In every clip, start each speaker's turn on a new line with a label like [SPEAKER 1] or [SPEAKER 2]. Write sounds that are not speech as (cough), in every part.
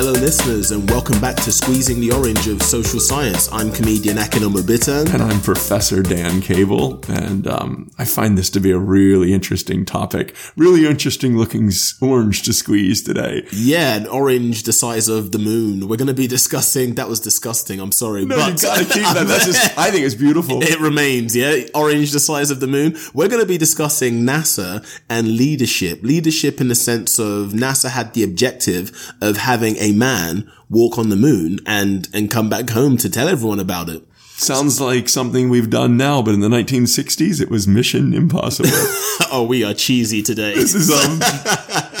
[SPEAKER 1] Hello, listeners, and welcome back to Squeezing the Orange of Social Science. I'm comedian Akin Omobitan.
[SPEAKER 2] And I'm Professor Dan Cable, and um, I find this to be a really interesting topic. Really interesting looking orange to squeeze today.
[SPEAKER 1] Yeah, an orange the size of the moon. We're going to be discussing. That was disgusting. I'm sorry,
[SPEAKER 2] no, but you gotta keep that. That's just. (laughs) I think it's beautiful.
[SPEAKER 1] It remains. Yeah, orange the size of the moon. We're going to be discussing NASA and leadership. Leadership in the sense of NASA had the objective of having a man walk on the moon and and come back home to tell everyone about it.
[SPEAKER 2] Sounds like something we've done now, but in the 1960s, it was Mission Impossible. (laughs)
[SPEAKER 1] oh, we are cheesy today.
[SPEAKER 2] This is um,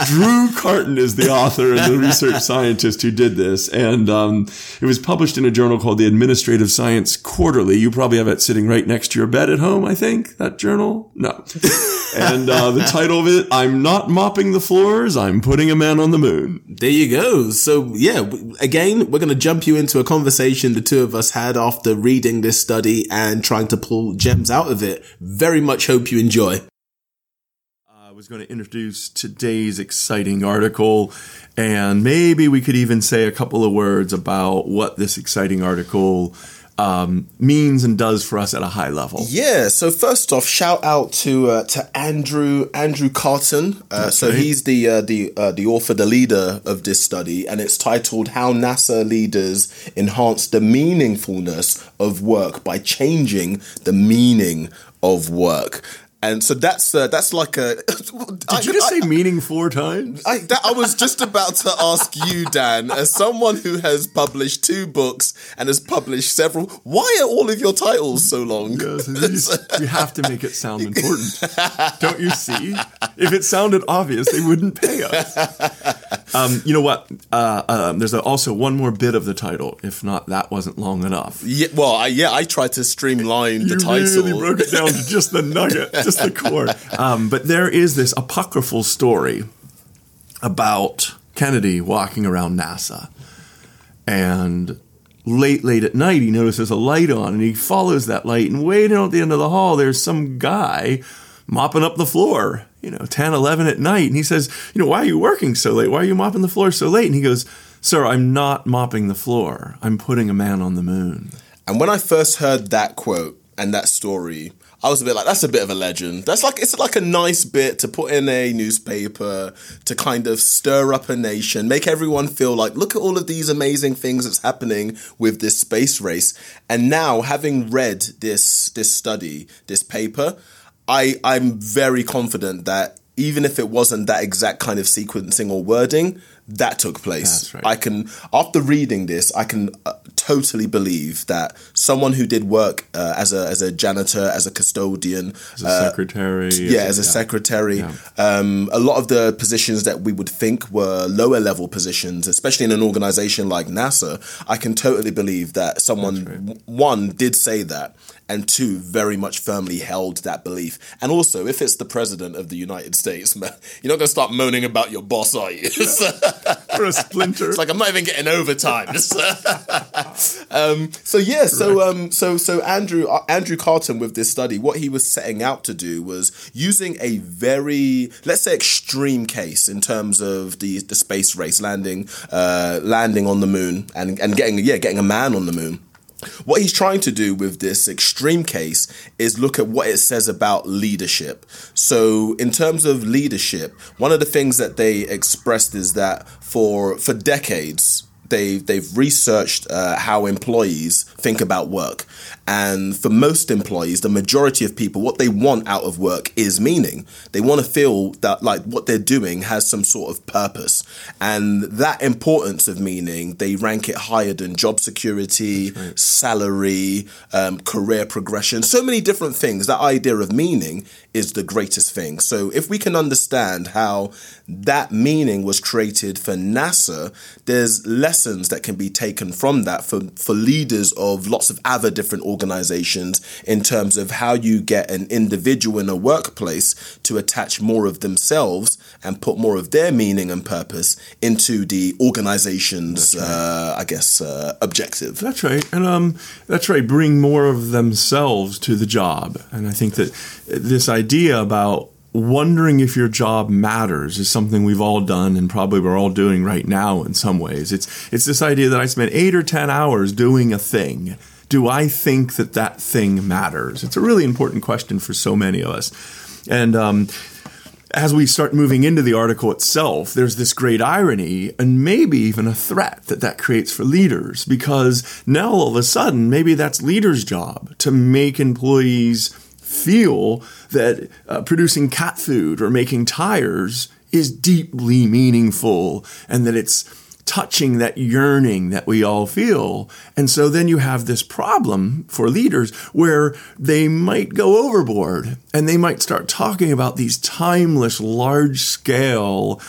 [SPEAKER 2] Drew Carton is the author and the research scientist who did this, and um, it was published in a journal called the Administrative Science Quarterly. You probably have it sitting right next to your bed at home. I think that journal. No, and uh, the title of it: "I'm not mopping the floors. I'm putting a man on the moon."
[SPEAKER 1] There you go. So yeah, again, we're going to jump you into a conversation the two of us had after reading reading this study and trying to pull gems out of it. Very much hope you enjoy.
[SPEAKER 2] I was going to introduce today's exciting article, and maybe we could even say a couple of words about what this exciting article um, means and does for us at a high level.
[SPEAKER 1] Yeah. So first off, shout out to uh, to Andrew Andrew Carton. Uh, okay. So he's the uh, the uh, the author, the leader of this study, and it's titled "How NASA Leaders Enhance the Meaningfulness of Work by Changing the Meaning of Work." And so that's uh, that's like a. (laughs)
[SPEAKER 2] Did I, you just I, say meaning four times?
[SPEAKER 1] I, that, I was just about to ask you, Dan, as someone who has published two books and has published several. Why are all of your titles so long?
[SPEAKER 2] Yes, (laughs) you, have to make it sound important. Don't you see? If it sounded obvious, they wouldn't pay us. Um, you know what? Uh, um, there's also one more bit of the title. If not, that wasn't long enough.
[SPEAKER 1] Yeah. Well, I, yeah, I tried to streamline
[SPEAKER 2] you
[SPEAKER 1] the title.
[SPEAKER 2] You really broke it down to just the (laughs) nugget just the core. Um, but there is this apocryphal story about Kennedy walking around NASA. And late, late at night, he notices a light on and he follows that light. And way down at the end of the hall, there's some guy mopping up the floor, you know, 10, 11 at night. And he says, You know, why are you working so late? Why are you mopping the floor so late? And he goes, Sir, I'm not mopping the floor. I'm putting a man on the moon.
[SPEAKER 1] And when I first heard that quote and that story, I was a bit like, that's a bit of a legend. That's like it's like a nice bit to put in a newspaper to kind of stir up a nation, make everyone feel like, look at all of these amazing things that's happening with this space race. And now, having read this this study, this paper, I I'm very confident that even if it wasn't that exact kind of sequencing or wording, that took place. Right. I can, after reading this, I can uh, totally believe that someone who did work uh, as a as a janitor, as a custodian,
[SPEAKER 2] as a uh, secretary,
[SPEAKER 1] yeah, as a yeah. secretary, yeah. Um, a lot of the positions that we would think were lower level positions, especially in an organization like NASA, I can totally believe that someone one did say that, and two very much firmly held that belief. And also, if it's the president of the United States, (laughs) man, you're not going to start moaning about your boss, are you? (laughs)
[SPEAKER 2] for a splinter.
[SPEAKER 1] It's like I'm not even getting overtime. (laughs) (laughs) um, so yeah, so um, so so Andrew uh, Andrew Carton with this study, what he was setting out to do was using a very let's say extreme case in terms of the the space race landing uh, landing on the moon and and getting yeah getting a man on the moon. What he's trying to do with this extreme case is look at what it says about leadership. So, in terms of leadership, one of the things that they expressed is that for for decades, they they've researched uh, how employees think about work and for most employees the majority of people what they want out of work is meaning. They want to feel that like what they're doing has some sort of purpose. And that importance of meaning they rank it higher than job security right. salary um, career progression. So many different things. That idea of meaning is the greatest thing. So if we can understand how that meaning was created for nasa there's lessons that can be taken from that. For, for leaders of lots of other different organizations in terms of how you get an individual in a workplace to attach more of themselves and put more of their meaning and purpose into the organization's, right. uh, I guess, uh, objective.
[SPEAKER 2] That's right. And um, that's right. Bring more of themselves to the job. And I think that this idea about wondering if your job matters is something we've all done and probably we're all doing right now in some ways. It's it's this idea that I spent 8 or 10 hours doing a thing. Do I think that that thing matters? It's a really important question for so many of us. And um, as we start moving into the article itself, there's this great irony and maybe even a threat that that creates for leaders because now all of a sudden, maybe that's leaders' job to make employees feel that uh, producing cat food or making tires is deeply meaningful and that it's touching that yearning that we all feel. And so then you have this problem for leaders where they might go overboard and they might start talking about these timeless, large scale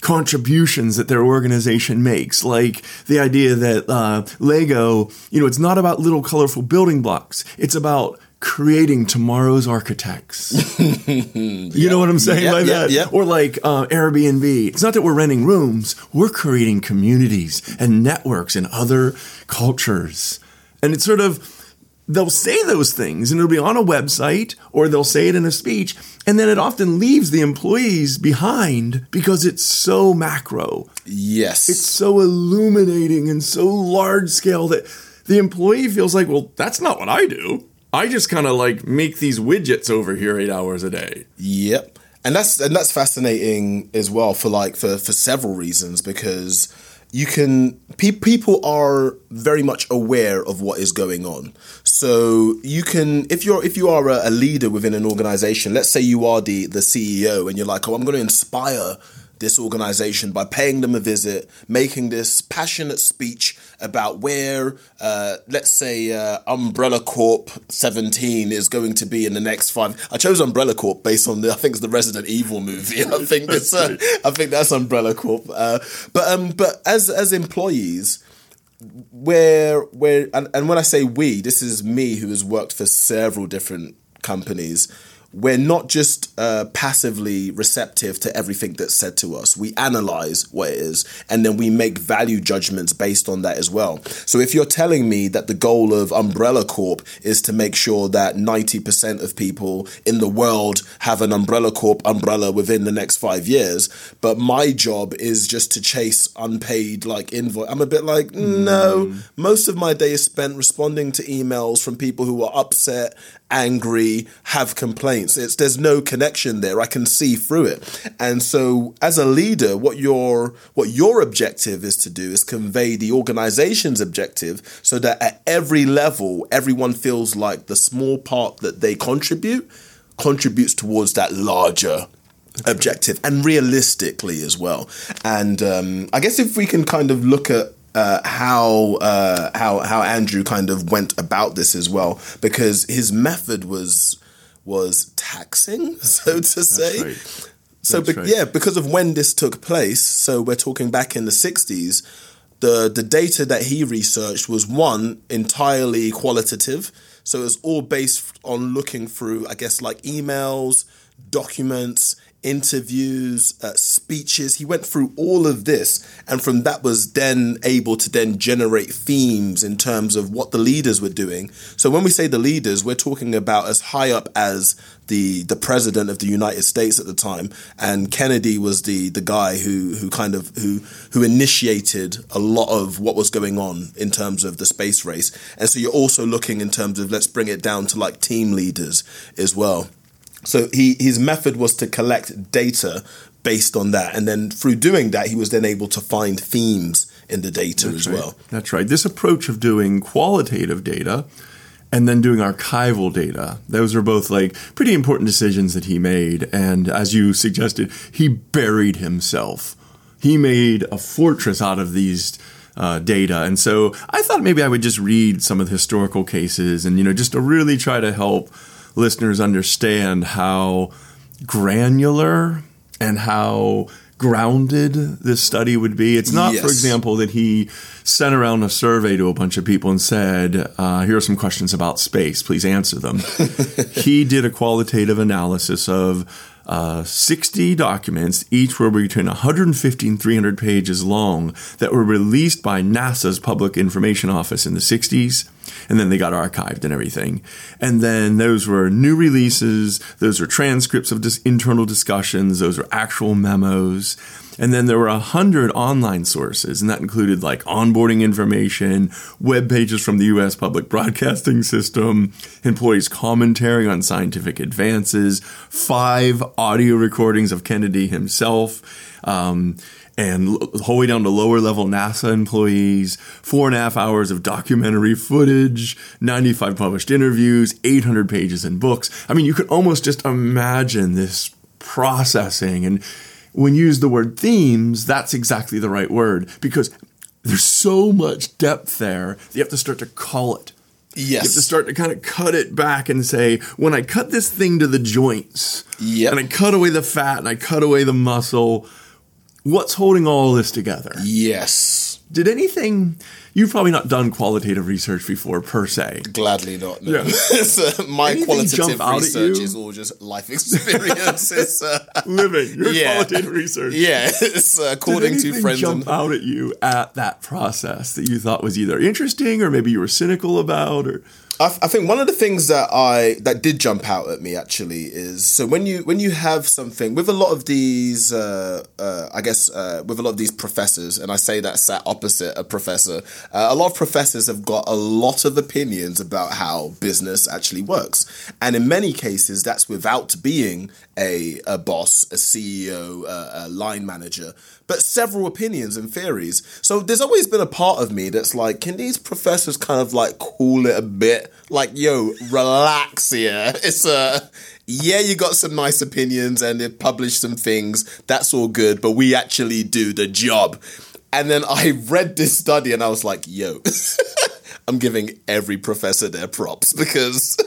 [SPEAKER 2] contributions that their organization makes like the idea that uh, lego you know it's not about little colorful building blocks it's about creating tomorrow's architects. (laughs) you know what I'm saying
[SPEAKER 1] yep,
[SPEAKER 2] that? Or like uh, Airbnb. It's not that we're renting rooms, we're creating communities and networks in other cultures. And it's sort of, they'll say those things and it'll be on a website or they'll say it in a speech. And then it often leaves the employees behind because it's so macro.
[SPEAKER 1] Yes.
[SPEAKER 2] It's so illuminating and so large scale that the employee feels like, well, that's not what I do. I just kind of like make these widgets over here eight hours a day.
[SPEAKER 1] Yep. And that's and that's fascinating as well for like for for several reasons because you can pe- people are very much aware of what is going on. So you can if you're if you are a, a leader within an organization, let's say you are the the CEO and you're like, "Oh, I'm going to inspire this organization by paying them a visit, making this passionate speech about where, uh, let's say, uh, Umbrella Corp 17 is going to be in the next five. I chose Umbrella Corp based on the, I think it's the Resident Evil movie. (laughs) I think it's, uh, I think that's Umbrella Corp. Uh, but um, but as as employees, where where and, and when I say we, this is me who has worked for several different companies. We're not just uh, passively receptive to everything that's said to us. We analyze what it is, and then we make value judgments based on that as well. So, if you're telling me that the goal of Umbrella Corp is to make sure that 90% of people in the world have an Umbrella Corp umbrella within the next five years, but my job is just to chase unpaid like invoice, I'm a bit like, no, most of my day is spent responding to emails from people who are upset angry, have complaints. It's there's no connection there. I can see through it. And so as a leader, what your what your objective is to do is convey the organization's objective so that at every level everyone feels like the small part that they contribute contributes towards that larger objective and realistically as well. And um, I guess if we can kind of look at uh, how uh, how how Andrew kind of went about this as well, because his method was was taxing, (laughs) so to say.
[SPEAKER 2] right.
[SPEAKER 1] So be-
[SPEAKER 2] right.
[SPEAKER 1] yeah, because of when this took place, so we're talking back in the '60s. The the data that he researched was one entirely qualitative, so it was all based on looking through, I guess, like emails, documents, interviews, uh, speeches. He went through all of this, and from that was then able to then generate themes in terms of what the leaders were doing. So when we say the leaders, we're talking about as high up as the the president of the United States at the time, and Kennedy was the the guy who who kind of who who initiated a lot of what was going on in terms of the space race. And so you're also looking in terms of let's bring it down to like team leaders as well. So he his method was to collect data based on that, and then through doing that, he was then able to find themes in the data as well.
[SPEAKER 2] That's right. This approach of doing qualitative data and then doing archival data, those are both like pretty important decisions that he made. And as you suggested, he buried himself. He made a fortress out of these uh, data. And so I thought maybe I would just read some of the historical cases and, you know, just to really try to help listeners understand how granular and how grounded this study would be. It's not, for example, that he sent around a survey to a bunch of people and said, uh, here are some questions about space, please answer them. (laughs) he did a qualitative analysis of uh, 60 documents, each were between 150 and 300 pages long, that were released by NASA's Public Information Office in the 60s. And then they got archived and everything. And then those were new releases, those were transcripts of dis- internal discussions, those were actual memos. And then there were a hundred online sources, and that included like onboarding information, web pages from the U.S. Public Broadcasting System, employees' commentary on scientific advances, five audio recordings of Kennedy himself. Um, and all the whole way down to lower level NASA employees, four and a half hours of documentary footage, 95 published interviews, 800 pages in books. I mean, you could almost just imagine this processing. And when you use the word themes, that's exactly the right word because there's so much depth there that you have to start to call it.
[SPEAKER 1] Yes.
[SPEAKER 2] You have to start to kind of cut it back and say, when I cut this thing to the joints,
[SPEAKER 1] Yep.
[SPEAKER 2] and I cut away the fat and I cut away the muscle, what's holding all this together?
[SPEAKER 1] Yes.
[SPEAKER 2] Did anything, you've probably not done qualitative research before per se.
[SPEAKER 1] Gladly not. No.
[SPEAKER 2] Yeah. (laughs)
[SPEAKER 1] So my
[SPEAKER 2] Anything
[SPEAKER 1] qualitative
[SPEAKER 2] jump out at
[SPEAKER 1] research is all just life (laughs) experiences. uh,
[SPEAKER 2] Living, your
[SPEAKER 1] Yeah.
[SPEAKER 2] qualitative research. (laughs)
[SPEAKER 1] yeah, it's uh, according to friends.
[SPEAKER 2] jump
[SPEAKER 1] And,
[SPEAKER 2] out at you at that process that you thought was either interesting or maybe you were cynical about or
[SPEAKER 1] I, I think one of the things that I that did jump out at me actually is so when you when you have something with a lot of these uh, uh, I guess uh, with a lot of these professors and I say that sat opposite a professor uh, a lot of professors have got a lot of opinions about how business actually works. And in many cases that's without being a, a boss a CEO a, a line manager but several opinions and theories. So there's always been a part of me that's like, can these professors kind of like cool it a bit? Like, yo, relax here. (laughs) It's a yeah, you got some nice opinions and they've published some things. That's all good, but we actually do the job. And then I (laughs) read this study and I was like, yo, (laughs) I'm giving every professor their props because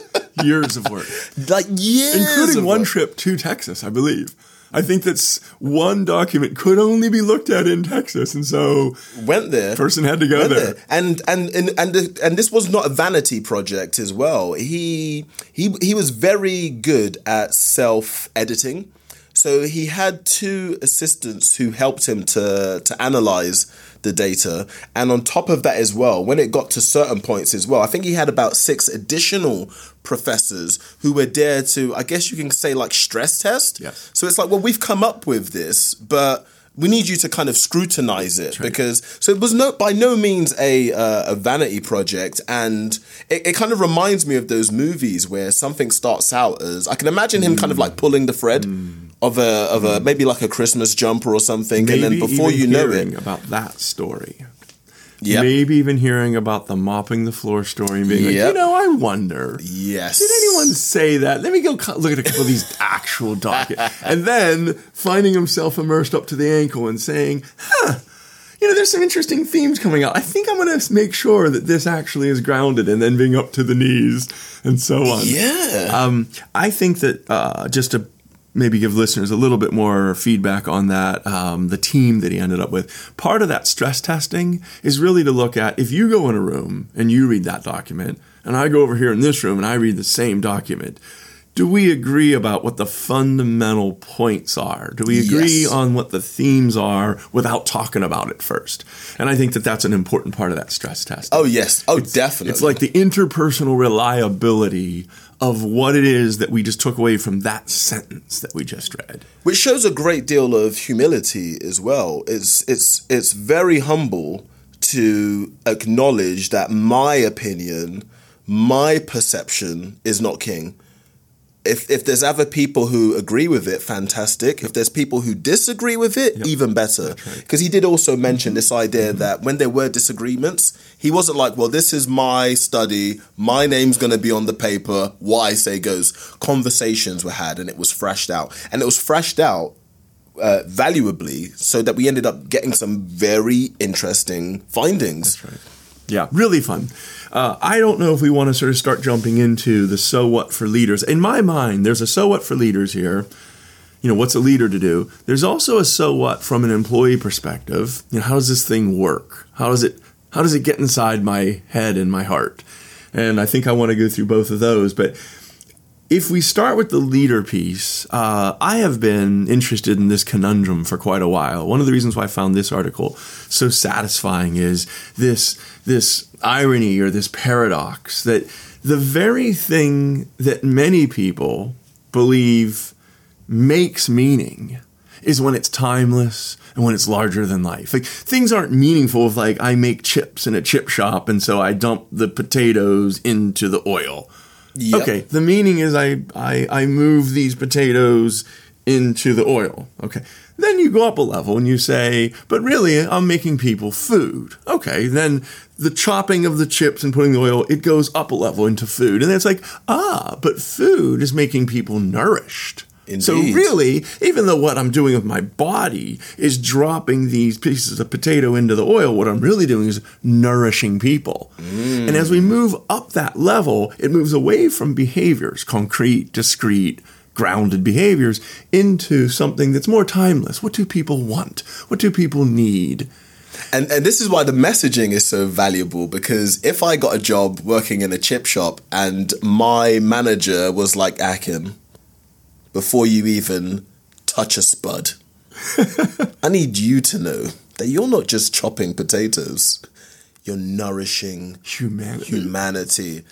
[SPEAKER 2] years of work,
[SPEAKER 1] like years
[SPEAKER 2] including one
[SPEAKER 1] work.
[SPEAKER 2] trip to Texas, I believe. I think that's one document could only be looked at in Texas, and so
[SPEAKER 1] went there.
[SPEAKER 2] person had to go
[SPEAKER 1] Went
[SPEAKER 2] there.
[SPEAKER 1] And and and and the, and this was not a vanity project as well. He he he was very good at self editing. So he had two assistants who helped him to to analyze the data, and on top of that as well, when it got to certain points as well, I think he had about six additional professors who were there to, I guess you can say, like stress test.
[SPEAKER 2] Yes.
[SPEAKER 1] So it's like, well, we've come up with this, but we need you to kind of scrutinize it because so it was no by no means a uh, a vanity project, and it, it kind of reminds me of those movies where something starts out as I can imagine him kind of like pulling the thread of a of a maybe like a Christmas jumper or something, and then before you know it,
[SPEAKER 2] about that story,
[SPEAKER 1] yeah,
[SPEAKER 2] maybe even hearing about the mopping the floor story and being like, you know, I wonder.
[SPEAKER 1] yes,
[SPEAKER 2] Did anyone say that? Let me go look at a couple of these actual documents. (laughs) And then finding himself immersed up to the ankle and saying, huh, you know, there's some interesting themes coming out. I think I'm going to make sure that this actually is grounded and then being up to the knees and so on.
[SPEAKER 1] yeah,
[SPEAKER 2] Um, I think that uh, just to maybe give listeners a little bit more feedback on that, um, the team that he ended up with, part of that stress testing is really to look at if you go in a room and you read that document, and I go over here in this room and I read the same document. Do we agree about what the fundamental points are? Do we agree
[SPEAKER 1] Yes.
[SPEAKER 2] on what the themes are without talking about it first? And I think that that's an important part of that stress test.
[SPEAKER 1] oh yes, oh definitely,
[SPEAKER 2] It's like the interpersonal reliability of what it is that we just took away from that sentence that we just read.
[SPEAKER 1] which shows a great deal of humility as well. It's it's it's very humble to acknowledge that my opinion, my perception is not king. If if there's other people who agree with it, fantastic. If there's people who disagree with it, even better. Because he did also mention this idea that when there were disagreements, he wasn't like, "Well, this is my study. My name's going to be on the paper. What I say goes." Conversations were had, and it was thrashed out, and it was thrashed out uh, valuably, so that we ended up getting some very interesting findings.
[SPEAKER 2] Yeah, really fun. Uh, I don't know if we want to sort of start jumping into the so what for leaders. In my mind, there's a so what for leaders here. You know, what's a leader to do? There's also a so what from an employee perspective. You know, how does this thing work? How does it how does it get inside my head and my heart? And I think I want to go through both of those. But if we start with the leader piece, uh, I have been interested in this conundrum for quite a while. One of the reasons why I found this article so satisfying is this this irony or this paradox that the very thing that many people believe makes meaning is when it's timeless and when it's larger than life. Like things aren't meaningful if like I make chips in a chip shop and so I dump the potatoes into the oil.
[SPEAKER 1] Yep.
[SPEAKER 2] Okay, the meaning is I, I I move these potatoes into the oil. Okay. Then you go up a level and you say, but really I'm making people food. Okay, then the chopping of the chips and putting the oil, it goes up a level into food. And it's like, ah, but food is making people nourished. So really, even though what I'm doing with my body is dropping these pieces of potato into the oil, what I'm really doing is nourishing people. Mm. And as we move up that level, it moves away from behaviors, concrete, discrete, grounded behaviors, into something that's more timeless. What do people want? What do people need?
[SPEAKER 1] And and this is why the messaging is so valuable because if I got a job working in a chip shop and my manager was like Akin, before you even touch a spud, I need you to know that you're not just chopping potatoes, you're nourishing
[SPEAKER 2] Humanity.
[SPEAKER 1] humanity.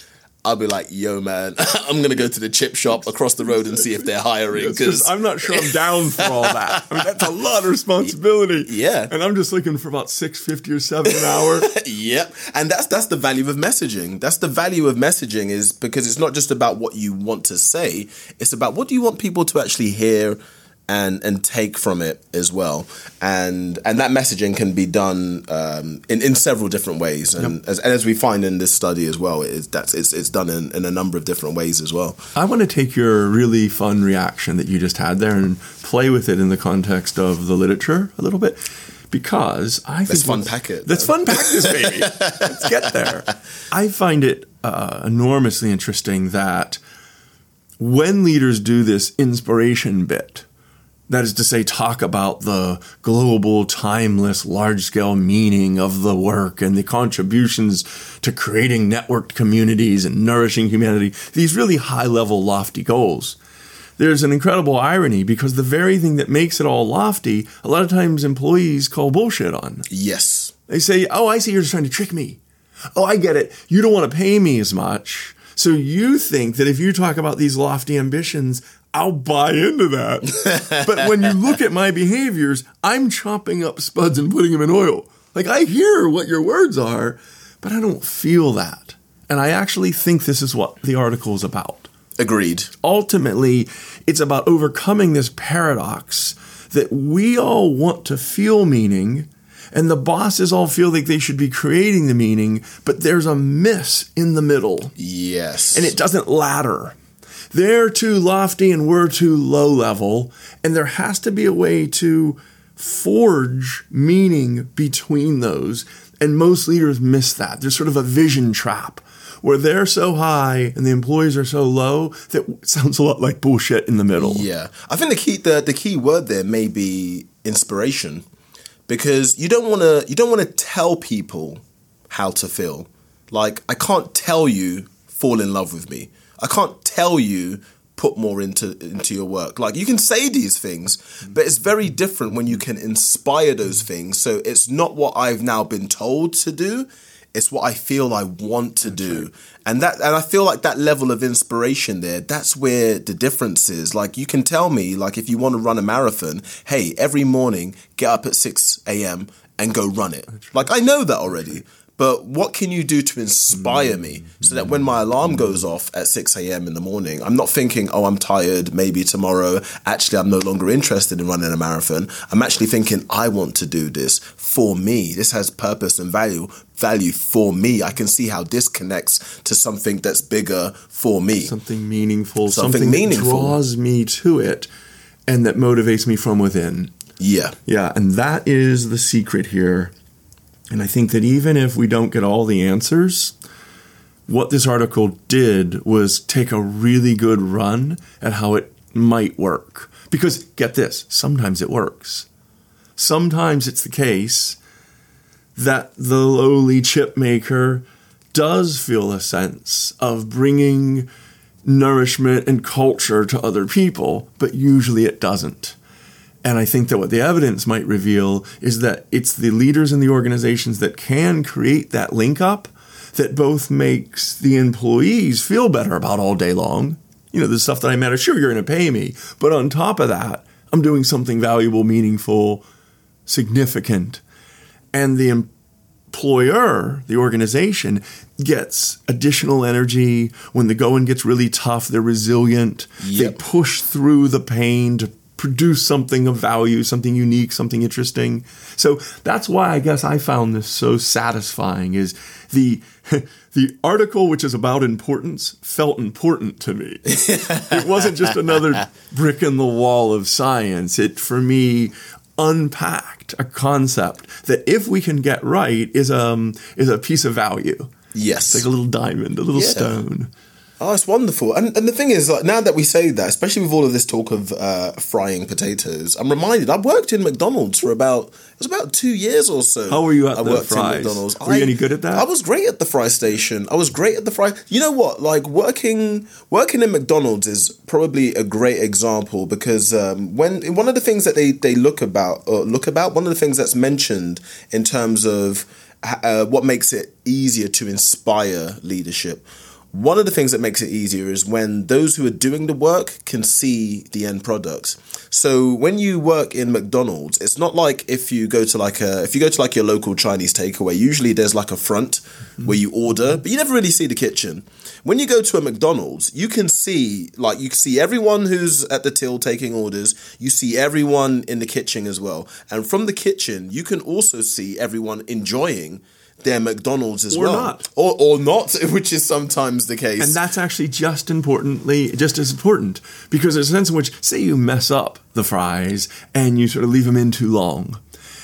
[SPEAKER 1] I'll be like, yo, man, (laughs) I'm gonna go to the chip shop across the road and see if they're hiring because
[SPEAKER 2] I'm not sure I'm down for all that. I mean, that's a (laughs) lot of responsibility.
[SPEAKER 1] Yeah.
[SPEAKER 2] and I'm just looking for about six fifty or seven an hour. (laughs)
[SPEAKER 1] Yep. And that's that's the value of messaging. That's the value of messaging is because it's not just about what you want to say, it's about what do you want people to actually hear and and take from it as well. And and that messaging can be done um, in in several different ways. And as and as we find in this study as well, it's that's it's it's done in, in a number of different ways as well.
[SPEAKER 2] I want to take your really fun reaction that you just had there and play with it in the context of the literature a little bit. Because I think
[SPEAKER 1] fun
[SPEAKER 2] what's-
[SPEAKER 1] pack it,
[SPEAKER 2] Let's fun pack this baby. (laughs) let's get there. I find it uh, enormously interesting that when leaders do this inspiration bit, that is to say, talk about the global, timeless, large scale meaning of the work and the contributions to creating networked communities and nourishing humanity, these really high level, lofty goals. There's an incredible irony because the very thing that makes it all lofty, a lot of times employees call bullshit on.
[SPEAKER 1] Yes.
[SPEAKER 2] They say, Oh, I see you're just trying to trick me. Oh, I get it. You don't want to pay me as much. So you think that if you talk about these lofty ambitions, I'll buy into that. (laughs) but when you look at my behaviors, I'm chopping up spuds and putting them in oil. Like I hear what your words are, but I don't feel that. And I actually think this is what the article is about
[SPEAKER 1] Agreed.
[SPEAKER 2] ultimately it's about overcoming this paradox that we all want to feel meaning and the bosses all feel like they should be creating the meaning but there's a miss in the middle
[SPEAKER 1] Yes.
[SPEAKER 2] and it doesn't ladder they're too lofty and we're too low level. And there has to be a way to forge meaning between those. And most leaders miss that. There's sort of a vision trap where they're so high and the employees are so low that sounds a lot like bullshit in the middle.
[SPEAKER 1] Yeah, I think the key the, the key word there may be inspiration, because you don't want to you don't want to tell people how to feel. Like I can't tell you fall in love with me. I can't tell you put more into into your work. Like you can say these things, but it's very different when you can inspire those things. So it's not what I've now been told to do. It's what I feel I want to do. And that and I feel like that level of inspiration there, that's where the difference is. Like you can tell me, like if you want to run a marathon, hey, every morning get up at six AM and go run it. Like I know that already. But what can you do to inspire hmm. me so that when my alarm goes off at 6 a.m. in the morning, I'm not thinking, oh, I'm tired, maybe tomorrow. Actually, I'm no longer interested in running a marathon. I'm actually thinking, I want to do this for me. This has purpose and value, value for me. I can see how this connects to something that's bigger for me.
[SPEAKER 2] something meaningful
[SPEAKER 1] Something
[SPEAKER 2] something,
[SPEAKER 1] meaningful.
[SPEAKER 2] that draws me to it and that motivates me from within
[SPEAKER 1] Yeah.
[SPEAKER 2] Yeah, and that is the secret here. And I think that even if we don't get all the answers, what this article did was take a really good run at how it might work. Because get this, sometimes it works. Sometimes it's the case that the lowly chip maker does feel a sense of bringing nourishment and culture to other people, but usually it doesn't. And I think that what the evidence might reveal is that it's the leaders in the organizations that can create that link up that both makes the employees feel better about all day long. You know, the stuff that I matter, sure, you're going to pay me. But on top of that, I'm doing something valuable, meaningful, significant. And the employer, the organization, gets additional energy. When the going gets really tough, they're resilient.
[SPEAKER 1] Yep.
[SPEAKER 2] They push through the pain to produce something of value, something unique, something interesting. So that's why I guess I found this so satisfying is the (laughs) the article which is about importance felt important to me. (laughs) it wasn't just another brick in the wall of science. It for me unpacked a concept that if we can get right is um is a piece of value.
[SPEAKER 1] Yes.
[SPEAKER 2] It's like a little diamond, a little
[SPEAKER 1] Yeah.
[SPEAKER 2] stone.
[SPEAKER 1] Oh, it's wonderful. And and the thing is, like now that we say that, especially with all of this talk of uh, frying potatoes, I'm reminded I worked in McDonald's for about it was about two years or so.
[SPEAKER 2] How were you at
[SPEAKER 1] I
[SPEAKER 2] the
[SPEAKER 1] worked
[SPEAKER 2] fries?
[SPEAKER 1] in McDonald's.
[SPEAKER 2] Were you any good at that?
[SPEAKER 1] I was great at the fry station. I was great at the fry. You know what? Like working working in McDonald's is probably a great example because um, when one of the things that they they look about or look about one of the things that's mentioned in terms of uh, what makes it easier to inspire leadership one of the things that makes it easier is when those who are doing the work can see the end products. So when you work in McDonald's, it's not like if you go to like a if you go to like your local Chinese takeaway, usually there's like a front where you order, but you never really see the kitchen. When you go to a McDonald's, you can see like you see everyone who's at the till taking orders, you see everyone in the kitchen as well. And from the kitchen, you can also see everyone enjoying their McDonald's as
[SPEAKER 2] Or
[SPEAKER 1] well
[SPEAKER 2] not.
[SPEAKER 1] or or not, (laughs) which is sometimes the case.
[SPEAKER 2] And that's actually just importantly, just as important, because there's a sense in which, say, you mess up the fries and you sort of leave them in too long.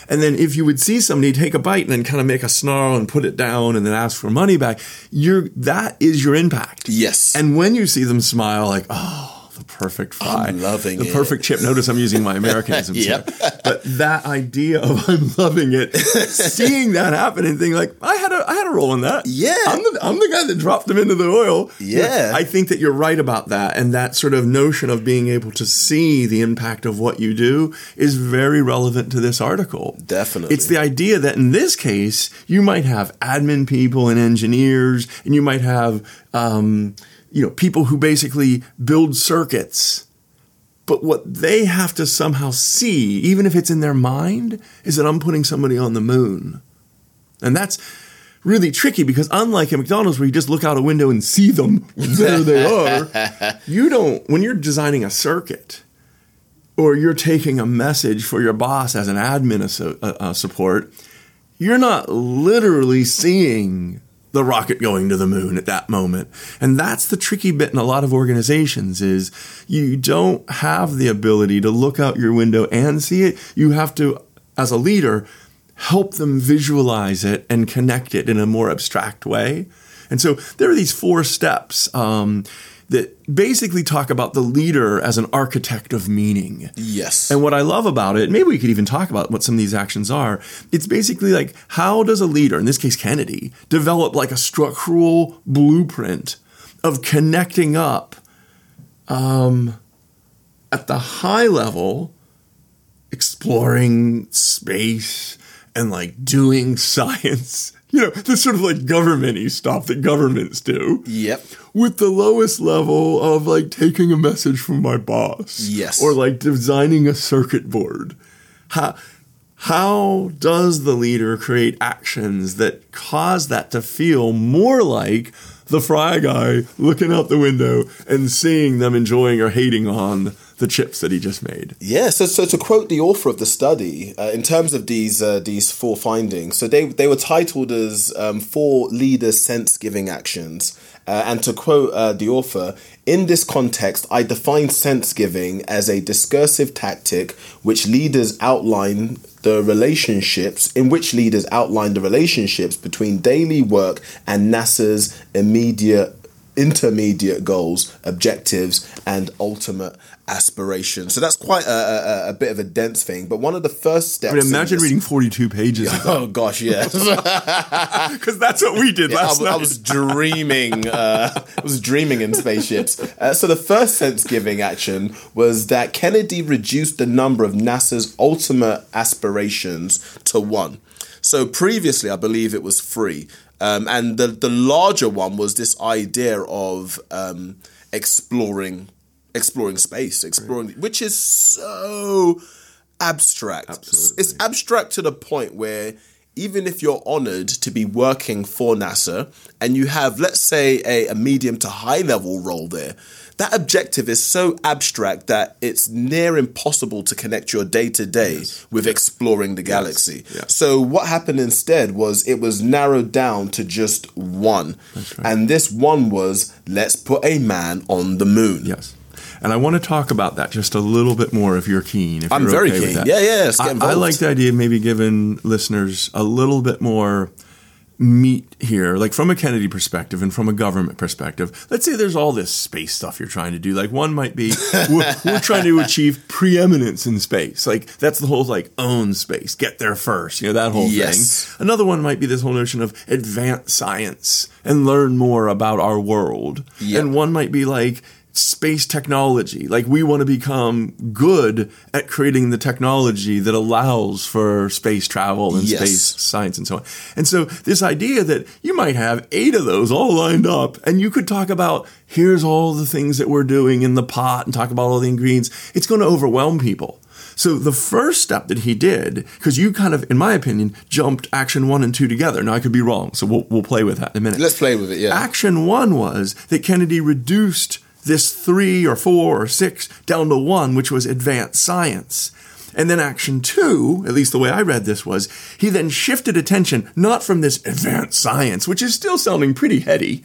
[SPEAKER 2] And then if you would see somebody take a bite and then kind of make a snarl and put it down and then ask for money back, you're that is your impact.
[SPEAKER 1] yes,
[SPEAKER 2] And when you see them smile, like, oh, the perfect fry.
[SPEAKER 1] I'm loving
[SPEAKER 2] the
[SPEAKER 1] it.
[SPEAKER 2] perfect chip. Notice I'm using my Americanisms
[SPEAKER 1] Yep. (laughs)
[SPEAKER 2] here. But that idea of I'm loving it, seeing that happen and thinking like, I had a I had a role in that.
[SPEAKER 1] Yeah.
[SPEAKER 2] I'm the I'm the guy that dropped them into the oil.
[SPEAKER 1] Yeah.
[SPEAKER 2] I think that you're right about that. And that sort of notion of being able to see the impact of what you do is very relevant to this article.
[SPEAKER 1] Definitely.
[SPEAKER 2] It's the idea that in this case, you might have admin people and engineers, and you might have um, you know people who basically build circuits. But what they have to somehow see, even if it's in their mind, is that I'm putting somebody on the moon. And that's really tricky because unlike at McDonald's where you just look out a window and see them, (laughs) there they are, (laughs) you don't, when you're designing a circuit or you're taking a message for your boss as an admin uh, uh, support, you're not literally seeing the rocket going to the moon at that moment. And that's the tricky bit in a lot of organizations is you don't have the ability to look out your window and see it. You have to as a leader help them visualize it and connect it in a more abstract way. And so there are these four steps um, that basically talk about the leader as an architect of meaning.
[SPEAKER 1] yes,
[SPEAKER 2] And what I love about it, maybe we could even talk about what some of these actions are. It's basically like how does a leader, in this case Kennedy, develop like a structural blueprint of connecting up um, at the high level, exploring space and like doing (laughs) science. You know, this sort of like government-y stuff that governments do
[SPEAKER 1] yep,
[SPEAKER 2] with the lowest level of like taking a message from my boss.
[SPEAKER 1] Yes.
[SPEAKER 2] Or like designing a circuit board. How how does the leader create actions that cause that to feel more like the fry guy looking out the window and seeing them enjoying or hating on the chips that he just made?
[SPEAKER 1] yeah. So, so to quote the author of the study, uh, in terms of these uh, these four findings, so they they were titled as um, four leader sense giving actions. Uh, and to quote uh, the author, in this context, I define sense giving as a discursive tactic which leaders outline the relationships, in which leaders outline the relationships between daily work and NASA's immediate intermediate goals, objectives, and ultimate aspirations. So that's quite a, a, a bit of a dense thing. But one of the first steps.
[SPEAKER 2] I mean, imagine reading 42 pages. (laughs)
[SPEAKER 1] Oh, gosh, yeah. (laughs) (laughs)
[SPEAKER 2] Because that's what we did
[SPEAKER 1] Yeah,
[SPEAKER 2] last
[SPEAKER 1] was-
[SPEAKER 2] night.
[SPEAKER 1] I was dreaming. Uh, I was dreaming in spaceships. Uh, so the first sense-giving action was that Kennedy reduced the number of NASA's ultimate aspirations to one. So previously, I believe it was three, um, and the the larger one was this idea of um, exploring exploring space, exploring, which is so abstract.
[SPEAKER 2] Absolutely.
[SPEAKER 1] It's abstract to the point where even if you're honored to be working for NASA and you have, let's say, a, a medium to high level role there, that objective is so abstract that it's near impossible to connect your day to day with exploring the galaxy.
[SPEAKER 2] Yes.
[SPEAKER 1] So what happened instead was it was narrowed down to just one. And this one was let's put a man on the moon.
[SPEAKER 2] Yes. And I want to talk about that just a little bit more if you're keen. If
[SPEAKER 1] I'm
[SPEAKER 2] you're
[SPEAKER 1] very
[SPEAKER 2] okay with
[SPEAKER 1] keen. Yeah, yeah,
[SPEAKER 2] I, I like the idea of maybe giving listeners a little bit more meat here, like from a Kennedy perspective and from a government perspective. Let's say there's all this space stuff you're trying to do. Like one might be (laughs) we're, we're trying to achieve preeminence in space. Like that's the whole like own space, get there first. You know that whole
[SPEAKER 1] Yes.
[SPEAKER 2] thing. Another one might be this whole notion of advanced science and learn more about our world.
[SPEAKER 1] Yep.
[SPEAKER 2] And one might be like space technology. Like we want to become good at creating the technology that allows for space travel and
[SPEAKER 1] Yes.
[SPEAKER 2] space science and so on. And so this idea that you might have eight of those all lined up and you could talk about here's all the things that we're doing in the pot and talk about all the ingredients, it's going to overwhelm people. So the first step that he did, because you kind of, in my opinion, jumped action one and two together. Now I could be wrong, so we'll, we'll play with that in a minute.
[SPEAKER 1] Let's play with it, yeah.
[SPEAKER 2] Action one was that Kennedy reduced this three or four or six down to one, which was advanced science. And then action two, at least the way I read this was, he then shifted attention not from this advanced science, which is still sounding pretty heady,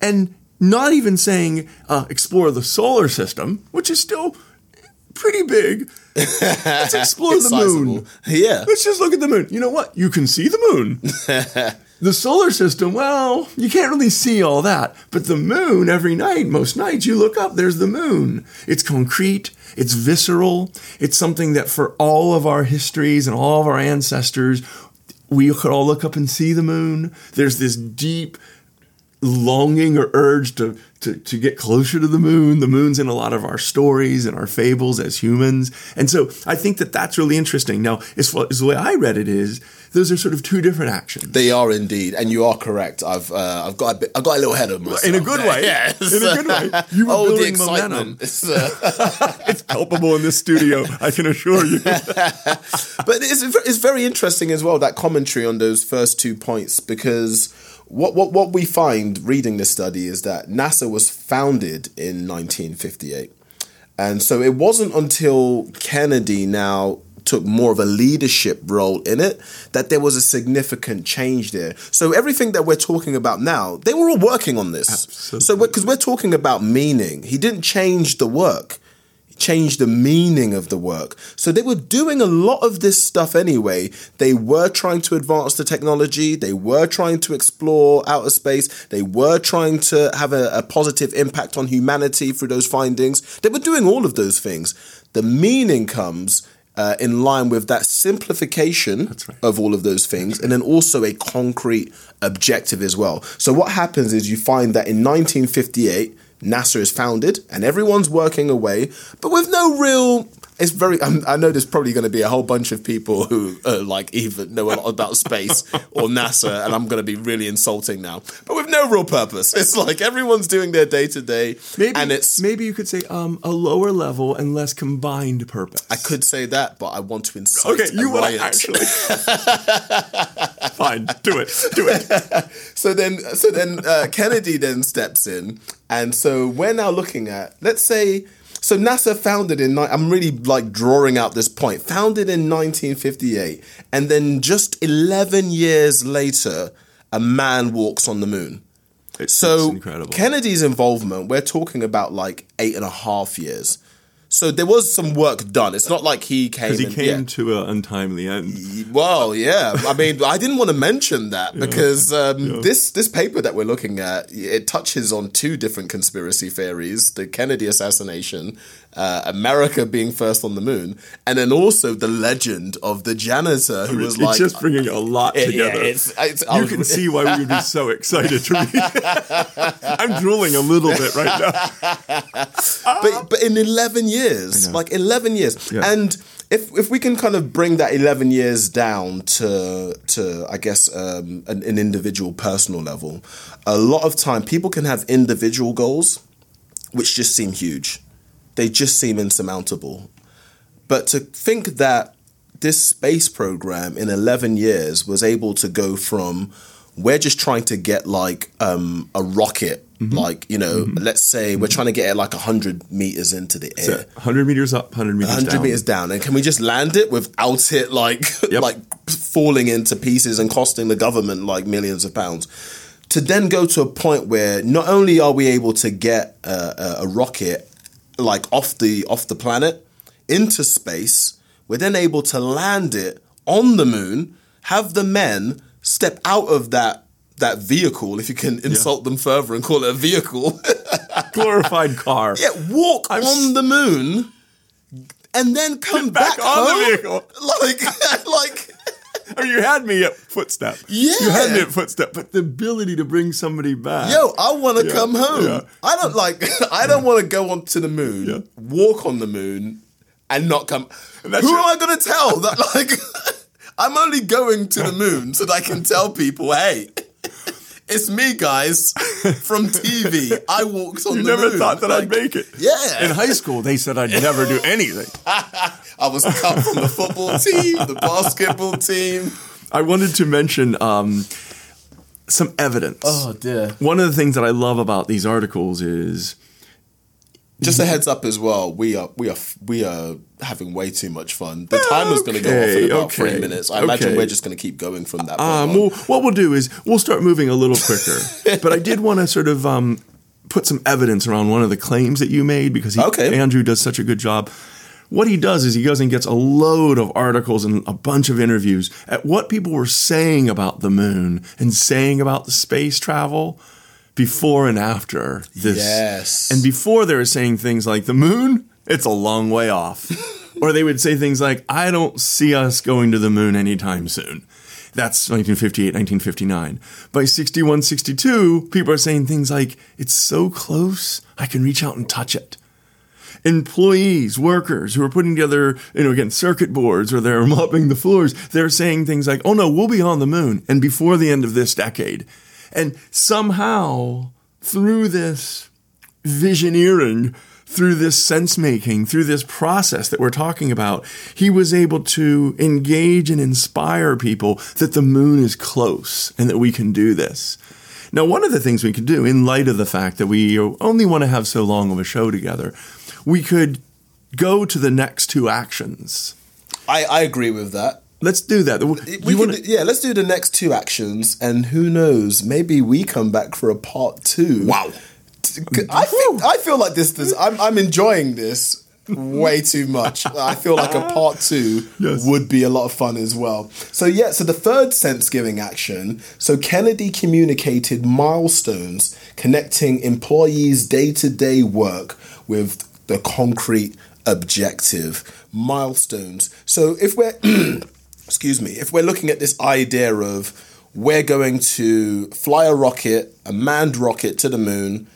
[SPEAKER 2] and not even saying uh, explore the solar system, which is still pretty big. (laughs) Let's explore the moon.
[SPEAKER 1] sizable. Yeah.
[SPEAKER 2] Let's just look at the moon. You know what? You can see the moon. (laughs) the solar system, well, you can't really see all that. But the moon, every night, most nights, you look up, there's the moon. It's concrete, it's visceral, it's something that for all of our histories and all of our ancestors, we could all look up and see the moon. There's this deep longing or urge to, to, to get closer to the moon. The moon's in a lot of our stories and our fables as humans. And so I think that that's really interesting. Now, as, far, as the way I read it is, those are sort of two different actions.
[SPEAKER 1] They are indeed, and you are correct. I've uh, I've got a bit, I've got a little ahead of myself
[SPEAKER 2] In a good
[SPEAKER 1] there.
[SPEAKER 2] way.
[SPEAKER 1] Yeah,
[SPEAKER 2] In a good way. You were (laughs)
[SPEAKER 1] oh,
[SPEAKER 2] building momentum.
[SPEAKER 1] It's, uh, (laughs)
[SPEAKER 2] it's palpable in this studio, I can assure you. (laughs)
[SPEAKER 1] but it's it's very interesting as well that commentary on those first two points because what what what we find reading this study is that NASA was founded in 1958, and so it wasn't until Kennedy now took more of a leadership role in it that there was a significant change there. So everything that we're talking about now, they were all working on this. So
[SPEAKER 2] Absolutely.
[SPEAKER 1] because we're talking about meaning, he didn't change the work change the meaning of the work. So they were doing a lot of this stuff anyway. They were trying to advance the technology, they were trying to explore outer space, they were trying to have a, a positive impact on humanity through those findings. They were doing all of those things. The meaning comes. Uh, in line with that simplification
[SPEAKER 2] right.
[SPEAKER 1] of all of those things, and then also a concrete objective as well. So, what happens is you find that in 1958, NASA is founded and everyone's working away, but with no real. It's very. I'm, I know there's probably going to be a whole bunch of people who uh, like even know a lot about space or NASA, and I'm going to be really insulting now, but with no real purpose. It's like everyone's doing their day to day,
[SPEAKER 2] Maybe,
[SPEAKER 1] and it's.
[SPEAKER 2] maybe you could say um, a lower level and less combined purpose.
[SPEAKER 1] I could say that, but I want to incite
[SPEAKER 2] Okay, you want to actually. (laughs) Fine, do it. Do it. (laughs)
[SPEAKER 1] so then so then uh, Kennedy then steps in and so we're now looking at let's say so NASA founded in I'm really like drawing out this point founded in 1958 and then just 11 years later a man walks on the moon
[SPEAKER 2] It's,
[SPEAKER 1] so
[SPEAKER 2] it's incredible.
[SPEAKER 1] Kennedy's involvement we're talking about like eight and a half years So there was some work done. It's not like he came.
[SPEAKER 2] Because he
[SPEAKER 1] and-
[SPEAKER 2] came
[SPEAKER 1] yeah.
[SPEAKER 2] to an untimely end.
[SPEAKER 1] Well, yeah. I mean, I didn't want to mention that because um, this this paper that we're looking at it touches on two different conspiracy theories: the Kennedy assassination, uh, America being first on the moon, and then also the legend of the janitor who was
[SPEAKER 2] it's
[SPEAKER 1] like.
[SPEAKER 2] just bringing a lot
[SPEAKER 1] Yeah,
[SPEAKER 2] together.
[SPEAKER 1] it's- it's-
[SPEAKER 2] you
[SPEAKER 1] was-
[SPEAKER 2] can see why we would be so (laughs) excited to read. I'm drooling a little bit right now.
[SPEAKER 1] but but in 11 years like 11 years.
[SPEAKER 2] Yeah.
[SPEAKER 1] and if if we can kind of bring that 11 years down to to i guess um, an, an individual personal level a lot of time people can have individual goals which just seem huge. They just seem insurmountable. But to think that this space program in 11 years was able to go from we're just trying to get like um, a rocket
[SPEAKER 2] Mm-hmm.
[SPEAKER 1] like you know let's say we're trying to get it like 100 meters into the air
[SPEAKER 2] 100 meters up, 100 meters
[SPEAKER 1] 100
[SPEAKER 2] down.
[SPEAKER 1] meters down and can we just land it without it like (laughs)
[SPEAKER 2] Yep.
[SPEAKER 1] like falling into pieces and costing the government like millions of pounds to then go to a point where not only are we able to get a, a, a rocket like off the off the planet into space we're then able to land it on the moon have the men step out of that that vehicle if you can insult them further and call it a vehicle (laughs)
[SPEAKER 2] Glorified car.
[SPEAKER 1] yeah walk
[SPEAKER 2] I'm
[SPEAKER 1] on the moon and then come
[SPEAKER 2] back
[SPEAKER 1] back,
[SPEAKER 2] on the vehicle. (laughs)
[SPEAKER 1] like (laughs) like
[SPEAKER 2] I mean, you had me at footstep.
[SPEAKER 1] Yeah.
[SPEAKER 2] You had me at footstep, but the ability to bring somebody back.
[SPEAKER 1] Yo, I want to
[SPEAKER 2] Yeah,
[SPEAKER 1] come home.
[SPEAKER 2] yeah.
[SPEAKER 1] I don't like. I don't want to go onto the moon,
[SPEAKER 2] Yeah.
[SPEAKER 1] walk on the moon, and not come. Who
[SPEAKER 2] that's
[SPEAKER 1] am
[SPEAKER 2] your-
[SPEAKER 1] I going to tell that? Like, I'm only going to the moon so that I can tell people, hey, it's me, guys, from TV. I walked on
[SPEAKER 2] You
[SPEAKER 1] the
[SPEAKER 2] never
[SPEAKER 1] moon.
[SPEAKER 2] thought that I'd make it.
[SPEAKER 1] Yeah.
[SPEAKER 2] In high school, they said I'd never do (laughs) anything.
[SPEAKER 1] I was cut from the football team, the basketball team.
[SPEAKER 2] I wanted to mention um, some evidence.
[SPEAKER 1] Oh, dear.
[SPEAKER 2] One of the things that I love about these articles is
[SPEAKER 1] Just a heads up as well. We are we are we are having way too much fun. The timer's going to go off in about
[SPEAKER 2] okay,
[SPEAKER 1] three minutes. I imagine we're just going to keep going from that. point
[SPEAKER 2] Um,
[SPEAKER 1] on.
[SPEAKER 2] well, what we'll do is we'll start moving a little quicker. (laughs) but I did want to sort of um, put some evidence around one of the claims that you made because he,
[SPEAKER 1] Okay.
[SPEAKER 2] Andrew does such a good job. What he does is he goes and gets a load of articles and a bunch of interviews at what people were saying about the moon and saying about the space travel before and after this.
[SPEAKER 1] Yes.
[SPEAKER 2] And before they were saying things like the moon, it's a long way off. (laughs) or they would say things like, I don't see us going to the moon anytime soon. That's 1958, 1959. By 61, 62, people are saying things like, it's so close, I can reach out and touch it. Employees, workers who are putting together, you know, again, circuit boards or they're (laughs) mopping the floors, they're saying things like, oh no, we'll be on the moon and before the end of this decade. And somehow, through this visioneering, through this sense making, through this process that we're talking about, he was able to engage and inspire people that the moon is close and that we can do this. Now, one of the things we could do, in light of the fact that we only want to have so long of a show together, we could go to the next two actions.
[SPEAKER 1] I, I agree with that.
[SPEAKER 2] Let's do that.
[SPEAKER 1] We
[SPEAKER 2] wanna-
[SPEAKER 1] do- yeah, let's do the next two actions, and who knows? Maybe we come back for a part two.
[SPEAKER 2] Wow.
[SPEAKER 1] I feel I feel like this. this I'm I'm enjoying this way too much. I feel like a part two
[SPEAKER 2] Yes.
[SPEAKER 1] would be a lot of fun as well. So yeah, so the third sense giving action. So Kennedy communicated milestones connecting employees' day to day work with the concrete objective milestones. So if we're (clears throat) excuse me, if we're looking at this idea of we're going to fly a rocket, a manned rocket to the moon,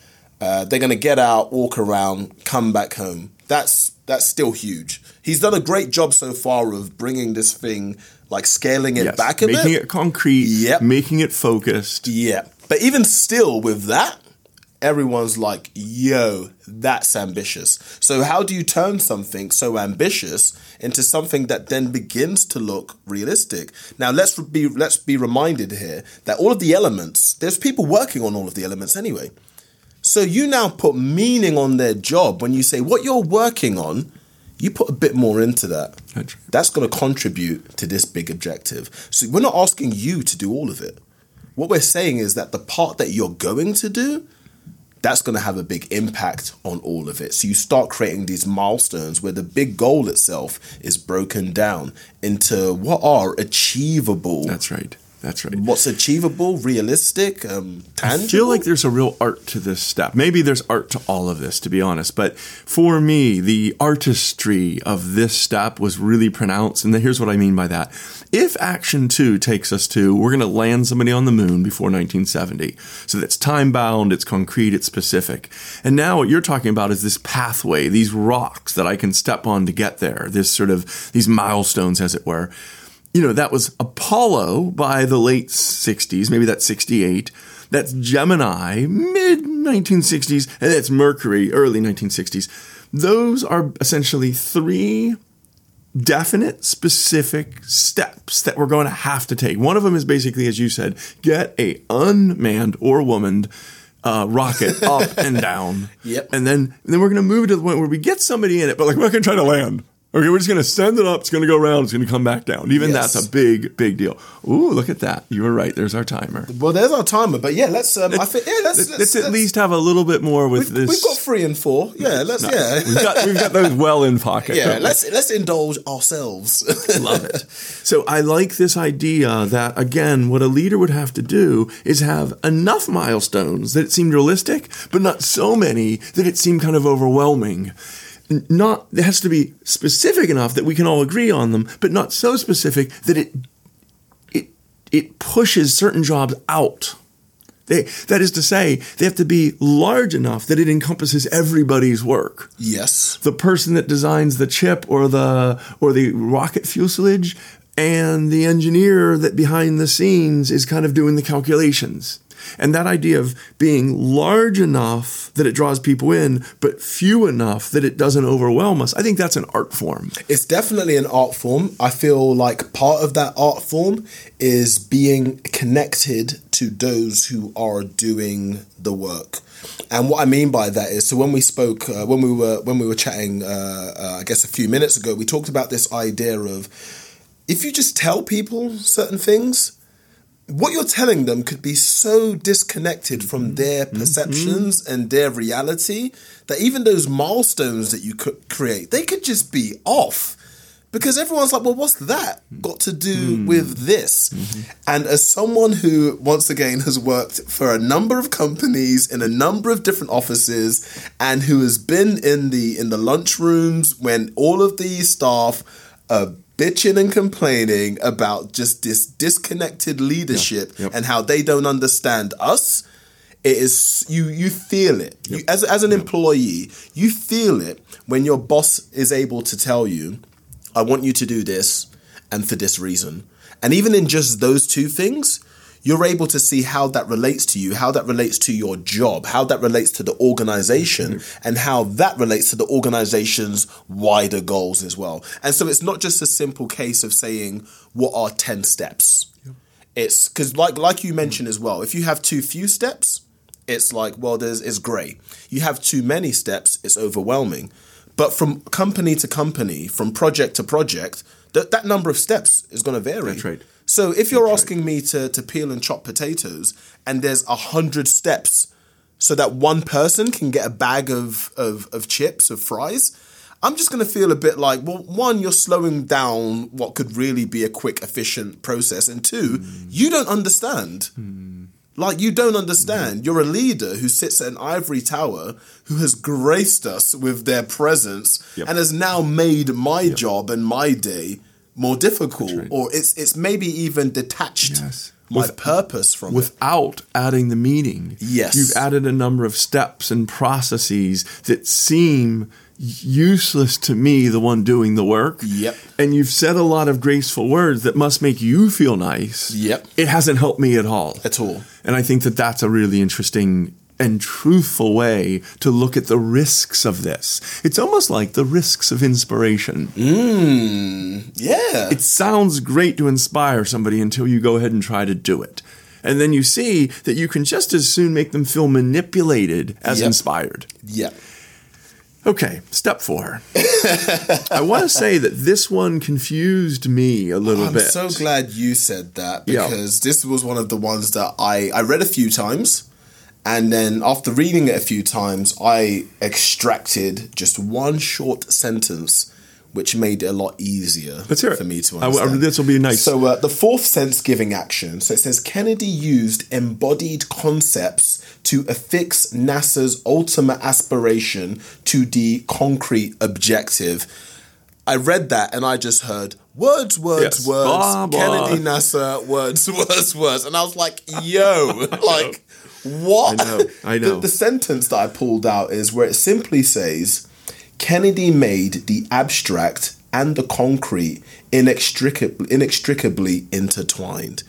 [SPEAKER 1] uh, they're going to get out, walk around, come back home. That's that's still huge. He's done a great job so far of bringing this thing, like scaling it
[SPEAKER 2] Yes,
[SPEAKER 1] back a
[SPEAKER 2] making
[SPEAKER 1] bit.
[SPEAKER 2] it concrete,
[SPEAKER 1] Yep.
[SPEAKER 2] making it focused.
[SPEAKER 1] Yeah. But even still, with that, everyone's like, yo, that's ambitious. So, how do you turn something so ambitious into something that then begins to look realistic? Now, let's be, let's be reminded here that all of the elements, there's people working on all of the elements anyway. So, you now put meaning on their job when you say what you're working on, you put a bit more into that.
[SPEAKER 2] That's-
[SPEAKER 1] That's going to contribute to this big objective. So, we're not asking you to do all of it. What we're saying is that the part that you're going to do, that's going to have a big impact on all of it. So you start creating these milestones where the big goal itself is broken down into what are achievable.
[SPEAKER 2] That's right. That's right.
[SPEAKER 1] What's achievable, realistic, um, tangible.
[SPEAKER 2] I feel like there's a real art to this step. Maybe there's art to all of this, to be honest. But for me, the artistry of this step was really pronounced. And here's what I mean by that. If Action 2 takes us to, we're going to land somebody on the moon before 1970. So that's time bound, it's concrete, it's specific. And now what you're talking about is this pathway, these rocks that I can step on to get there, this sort of, these milestones, as it were you know, that was Apollo by the late 60s, maybe that's 68. That's Gemini, mid 1960s, and that's Mercury, early 1960s. Those are essentially three definite, specific steps that we're going to have to take. One of them is basically, as you said, get a unmanned or womaned uh, rocket up (laughs) and down.
[SPEAKER 1] Yep.
[SPEAKER 2] And then, and then we're going to move to the point where we get somebody in it, but like we're not going to try to land. Okay, we're just going to send it up. It's going to go around. It's going to come back down. Even
[SPEAKER 1] Yes.
[SPEAKER 2] that's a big, big deal. Ooh, look at that. You were right. There's our timer.
[SPEAKER 1] well, there's our timer, but yeah, let's. Um, I think yeah, let's,
[SPEAKER 2] Let's,
[SPEAKER 1] let's,
[SPEAKER 2] let's at
[SPEAKER 1] let's-
[SPEAKER 2] least have a little bit more with
[SPEAKER 1] We've,
[SPEAKER 2] this.
[SPEAKER 1] we've got three and four. Yeah, let's. Yeah,
[SPEAKER 2] we've, got, we've got those well in pocket.
[SPEAKER 1] yeah.
[SPEAKER 2] don't we?
[SPEAKER 1] Let's let's indulge ourselves. (laughs)
[SPEAKER 2] Love it. So I like this idea that again, what a leader would have to do is have enough milestones that it seemed realistic, but not so many that it seemed kind of overwhelming. Not it has to be specific enough that we can all agree on them, but not so specific that it it it pushes certain jobs out. They, that is to say, they have to be large enough that it encompasses everybody's work
[SPEAKER 1] yes.
[SPEAKER 2] the person that designs the chip or the or the rocket fuselage and the engineer that behind the scenes is kind of doing the calculations. And that idea of being large enough that it draws people in, but few enough that it doesn't overwhelm us, I think that's an art form.
[SPEAKER 1] It's definitely an art form. I feel like part of that art form is being connected to those who are doing the work. And what I mean by that is, so when we spoke, uh, when we were when we were chatting, uh, uh, I guess a few minutes ago, we talked about this idea of if you just tell people certain things, what you're telling them could be so disconnected from mm-hmm. their mm-hmm. perceptions and their reality that even those milestones that you could create, they could just be off. Because everyone's like, well, what's that got to do mm-hmm. with this? And as someone who, once again, has worked for a number of companies in a number of different offices, and who has been in the in the lunchrooms when all of the staff are bitching and complaining about just this disconnected leadership
[SPEAKER 2] Yep.
[SPEAKER 1] and how they don't understand us it is you you feel it. You, as, as an employee you feel it when your boss is able to tell you i want you to do this and for this reason. And even in just those two things you're able to see how that relates to you how that relates to your job how that relates to the organization mm-hmm. and how that relates to the organization's wider goals as well. And so it's not just a simple case of saying what are 10 steps? It's because like like you mm-hmm. mentioned as well if you have too few steps it's like well there's it's gray. You have too many steps it's overwhelming. But from company to company from project to project that that number of steps is going to vary.
[SPEAKER 2] That's right.
[SPEAKER 1] So if you're asking me to to peel and chop potatoes and there's a hundred steps so that one person can get a bag of, of, of chips, of fries, I'm just going to feel a bit like, well, one, you're slowing down what could really be a quick, efficient process. And two, you don't understand. Like, you don't understand. Mm. You're a leader who sits at an ivory tower who has graced us with their presence
[SPEAKER 2] Yep.
[SPEAKER 1] and has now made my job and my day more difficult. Or it's, it's maybe even detached
[SPEAKER 2] Yes.
[SPEAKER 1] my
[SPEAKER 2] With-
[SPEAKER 1] purpose from it.
[SPEAKER 2] without adding the meaning.
[SPEAKER 1] Yes.
[SPEAKER 2] You've added a number of steps and processes that seem useless to me, the one doing the work.
[SPEAKER 1] Yep.
[SPEAKER 2] And you've said a lot of graceful words that must make you feel nice.
[SPEAKER 1] Yep.
[SPEAKER 2] It hasn't helped me at all.
[SPEAKER 1] At all.
[SPEAKER 2] And I think that that's a really interesting and truthful way to look at the risks of this. It's almost like the risks of inspiration.
[SPEAKER 1] Mm, yeah.
[SPEAKER 2] It sounds great to inspire somebody until you go ahead and try to do it. And then you see that you can just as soon make them feel manipulated as
[SPEAKER 1] Yep.
[SPEAKER 2] inspired.
[SPEAKER 1] yeah.
[SPEAKER 2] Okay, step four. (laughs) I want to say that this one confused me a little bit.
[SPEAKER 1] I'm
[SPEAKER 2] bit.
[SPEAKER 1] so glad you said that
[SPEAKER 2] Yeah.
[SPEAKER 1] because this was one of the ones that I, I read a few times And then after reading it a few times, I extracted just one short sentence, which made it a lot easier
[SPEAKER 2] Let's hear it.
[SPEAKER 1] for me to understand.
[SPEAKER 2] this will be nice.
[SPEAKER 1] So uh, the fourth sense giving action. So it says Kennedy used embodied concepts to affix NASA's ultimate aspiration to the concrete objective. I read that and I just heard words, words,
[SPEAKER 2] Yes.
[SPEAKER 1] words.
[SPEAKER 2] Blah, blah.
[SPEAKER 1] Kennedy, NASA, words, (laughs) words, words, and I was like, "Yo, (laughs) like what?"
[SPEAKER 2] I know, I know.
[SPEAKER 1] The, the sentence that I pulled out is where it simply says, "Kennedy made the abstract and the concrete inextricably, inextricably intertwined."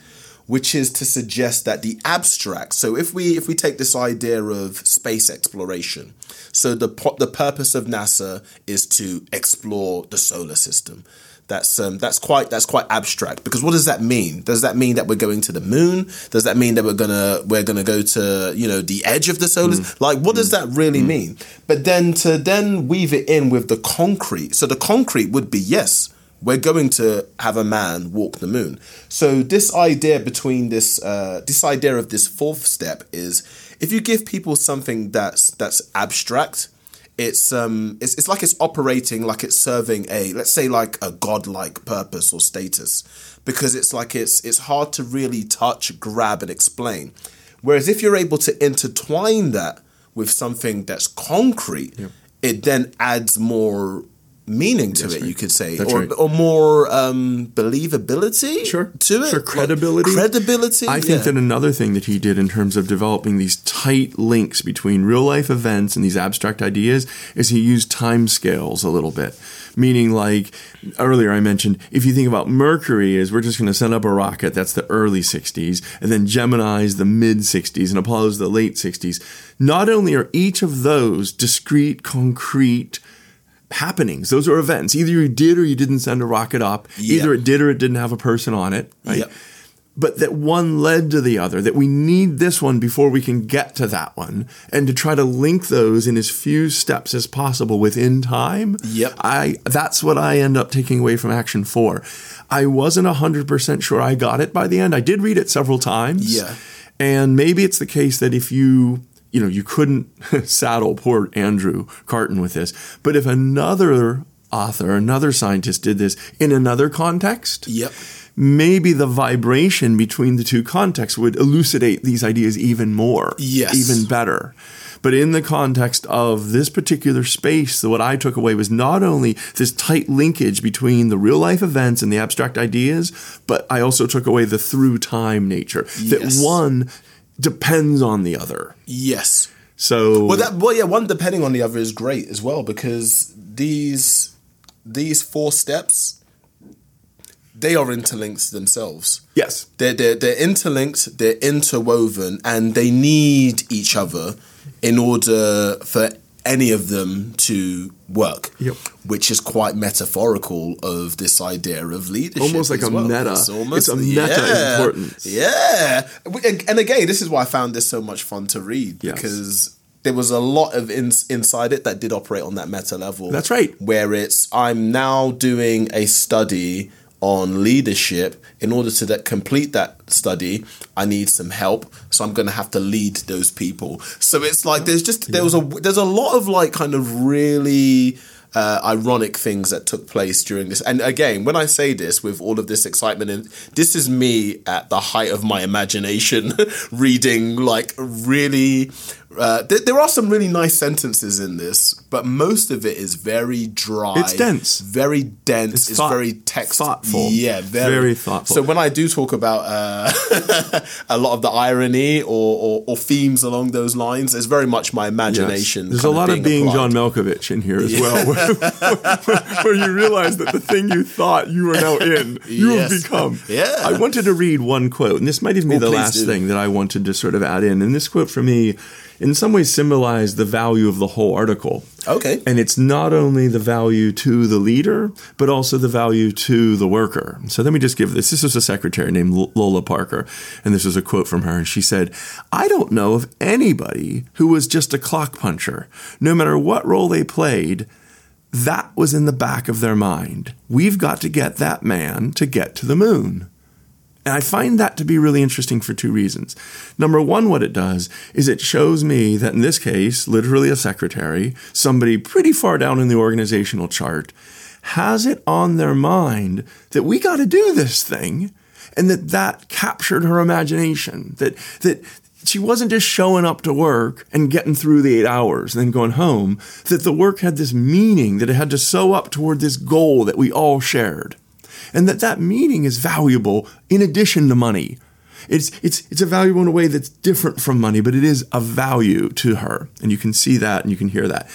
[SPEAKER 1] Which is to suggest that the abstract. So if we if we take this idea of space exploration, so the the purpose of NASA is to explore the solar system. That's um, that's quite that's quite abstract because what does that mean? Does that mean that we're going to the moon? Does that mean that we're gonna we're gonna go to you know the edge of the solar? system? Like what does that really mean? But then to then weave it in with the concrete. So the concrete would be yes, we're going to have a man walk the moon. So this idea between this uh, this idea of this fourth step is if you give people something that's that's abstract it's um it's, it's like it's operating like it's serving a let's say like a godlike purpose or status. Because it's like it's it's hard to really touch grab and explain. Whereas if you're able to intertwine that with something that's concrete it then adds more meaning to it you could say
[SPEAKER 2] That's
[SPEAKER 1] or,
[SPEAKER 2] right.
[SPEAKER 1] or more um believability
[SPEAKER 2] Sure.
[SPEAKER 1] to it
[SPEAKER 2] Sure, credibility.
[SPEAKER 1] credibility
[SPEAKER 2] I think
[SPEAKER 1] yeah.
[SPEAKER 2] that another thing that he did in terms of developing these tight links between real life events and these abstract ideas is he used time scales a little bit. Meaning, like earlier I mentioned, if you think about Mercury, is we're just going to send up a rocket, that's the early 60s, and then Gemini's the mid 60s, and Apollo's the late 60s. Not only are each of those discrete, concrete, happenings. Those are events. Either you did or you didn't send a rocket up. Either it did or it didn't have a person on it. Right.
[SPEAKER 1] Yep.
[SPEAKER 2] But that one led to the other, that we need this one before we can get to that one, and to try to link those in as few steps as possible within time.
[SPEAKER 1] Yep.
[SPEAKER 2] I that's what I end up taking away from action four. I wasn't hundred percent sure I got it by the end. I did read it several times.
[SPEAKER 1] Yeah.
[SPEAKER 2] And maybe it's the case that if you, you know, you couldn't (laughs) saddle poor Andrew Carton with this, but if another author, another scientist did this in another context,
[SPEAKER 1] Yep.
[SPEAKER 2] maybe the vibration between the two contexts would elucidate these ideas even more,
[SPEAKER 1] Yes.
[SPEAKER 2] even better. But in the context of this particular space, what I took away was not only this tight linkage between the real life events and the abstract ideas, but I also took away the through time nature.
[SPEAKER 1] Yes.
[SPEAKER 2] That one depends on the other.
[SPEAKER 1] yes
[SPEAKER 2] So
[SPEAKER 1] Well, that well, yeah, one depending on the other is great as well because these these four steps they are interlinked themselves.
[SPEAKER 2] yes,
[SPEAKER 1] They're, they're they're interlinked, they're interwoven, and they need each other in order for any of them to work.
[SPEAKER 2] Yep.
[SPEAKER 1] Which is quite metaphorical of this idea of leadership.
[SPEAKER 2] Almost like a
[SPEAKER 1] well.
[SPEAKER 2] meta.
[SPEAKER 1] It's, almost,
[SPEAKER 2] It's a meta
[SPEAKER 1] yeah,
[SPEAKER 2] importance.
[SPEAKER 1] Yeah. And again, this is why I found this so much fun to read
[SPEAKER 2] Yes.
[SPEAKER 1] because there was a lot of ins inside it that did operate on that meta level.
[SPEAKER 2] That's right.
[SPEAKER 1] Where it's I'm now doing a study on leadership. In order to that, complete that study, I need some help. So I'm going to have to lead those people. So it's like there's just there was a there's a lot of like kind of really uh, ironic things that took place during this. And again, when I say this with all of this excitement, and this is me at the height of my imagination, (laughs) reading like really. Uh, there, there are some really nice sentences in this, but most of it is very dry.
[SPEAKER 2] It's dense.
[SPEAKER 1] very dense. It's,
[SPEAKER 2] It's thought-
[SPEAKER 1] very text
[SPEAKER 2] thoughtful.
[SPEAKER 1] Yeah, very,
[SPEAKER 2] Very thoughtful.
[SPEAKER 1] So when I do talk about uh, (laughs) a lot of the irony or, or, or themes along those lines, it's very much my
[SPEAKER 2] yes.
[SPEAKER 1] imagination.
[SPEAKER 2] There's a lot of being
[SPEAKER 1] applied.
[SPEAKER 2] John Malkovich in here as well, where, where you realize that the thing you thought you were now in, you
[SPEAKER 1] Yes.
[SPEAKER 2] have become.
[SPEAKER 1] Yeah.
[SPEAKER 2] I wanted to read one quote, and this might even be
[SPEAKER 1] Oh,
[SPEAKER 2] the last
[SPEAKER 1] do.
[SPEAKER 2] thing that I wanted to sort of add in. And this quote for me, in some ways, symbolize the value of the whole article.
[SPEAKER 1] Okay.
[SPEAKER 2] And it's not only the value to the leader, but also the value to the worker. So let me just give this. This was a secretary named Lola Parker, and this was a quote from her. And she said, I don't know of anybody who was just a clock puncher. No matter what role they played, that was in the back of their mind. We've got to get that man to get to the moon. And I find that to be really interesting for two reasons. Number one, what it does is it shows me that in this case, literally a secretary, somebody pretty far down in the organizational chart, has it on their mind that we got to do this thing and that that captured her imagination that that she wasn't just showing up to work and getting through the eight hours and then going home that the work had this meaning that it had to sew up toward this goal that we all shared and that that meaning is valuable in addition to money it's it's it's a valuable in a way that's different from money but it is a value to her and you can see that and you can hear that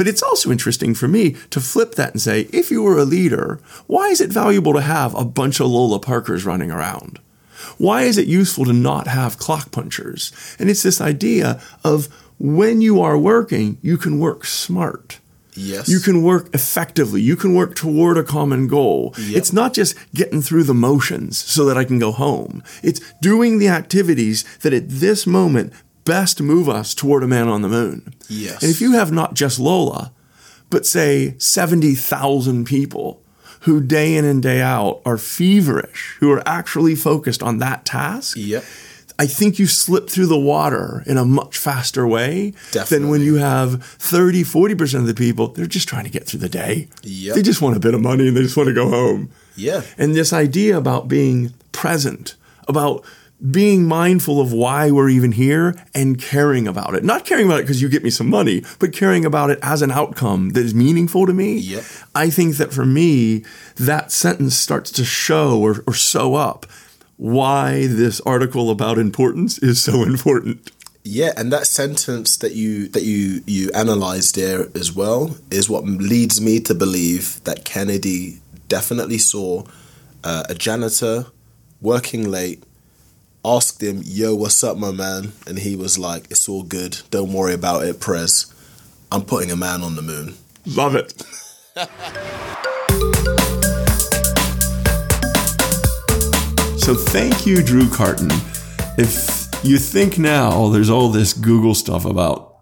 [SPEAKER 2] but it's also interesting for me to flip that and say, if you were a leader, why is it valuable to have a bunch of Lola Parkers running around? Why is it useful to not have clock punchers? And it's this idea of when you are working, you can work smart.
[SPEAKER 1] Yes.
[SPEAKER 2] You can work effectively. You can work toward a common goal.
[SPEAKER 1] Yep.
[SPEAKER 2] It's not just getting through the motions so that I can go home. It's doing the activities that at this moment best move us toward a man on the moon.
[SPEAKER 1] Yes.
[SPEAKER 2] And if you have not just Lola, but say 70,000 people who day in and day out are feverish, who are actually focused on that task,
[SPEAKER 1] Yep.
[SPEAKER 2] I think you slip through the water in a much faster way than when you have 30, 40% of the people, they're just trying to get through the day.
[SPEAKER 1] Yep.
[SPEAKER 2] They just want a bit of money and they just want to go home.
[SPEAKER 1] Yeah.
[SPEAKER 2] And this idea about being present, about being mindful of why we're even here and caring about it. Not caring about it because you get me some money, but caring about it as an outcome that is meaningful to me.
[SPEAKER 1] Yep.
[SPEAKER 2] I think that for me, that sentence starts to show or, or sew up why this article about importance is so important.
[SPEAKER 1] Yeah, and that sentence that you that you you analyzed there as well is what leads me to believe that Kennedy definitely saw uh, a janitor working late, asked him, "Yo, what's up, my man?" And he was like, "It's all good. Don't worry about it, Prez. I'm putting a man on the moon."
[SPEAKER 2] Love it. (laughs) so thank you, Drew Carton. If you think now there's all this Google stuff about,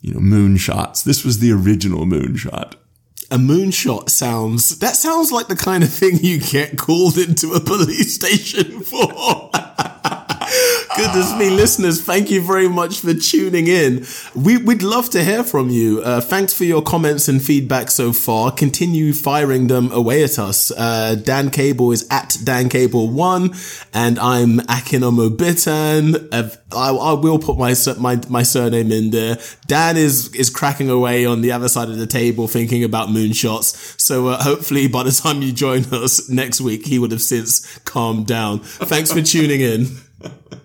[SPEAKER 2] you know, moonshots, this was the original moonshot.
[SPEAKER 1] A moonshot sounds that sounds like the kind of thing you get called into a police station (laughs) for. Goodness me, listeners, thank you very much for tuning in. We, we'd love to hear from you. Uh, thanks for your comments and feedback so far. Continue firing them away at us. Uh, Dan Cable is at Dan Cable1, and I'm Akin Omobitan. Uh, I, I will put my, my my surname in there. Dan is is cracking away on the other side of the table thinking about moonshots. So uh, hopefully by the time you join us next week, he would have since calmed down. Thanks for tuning in. (laughs)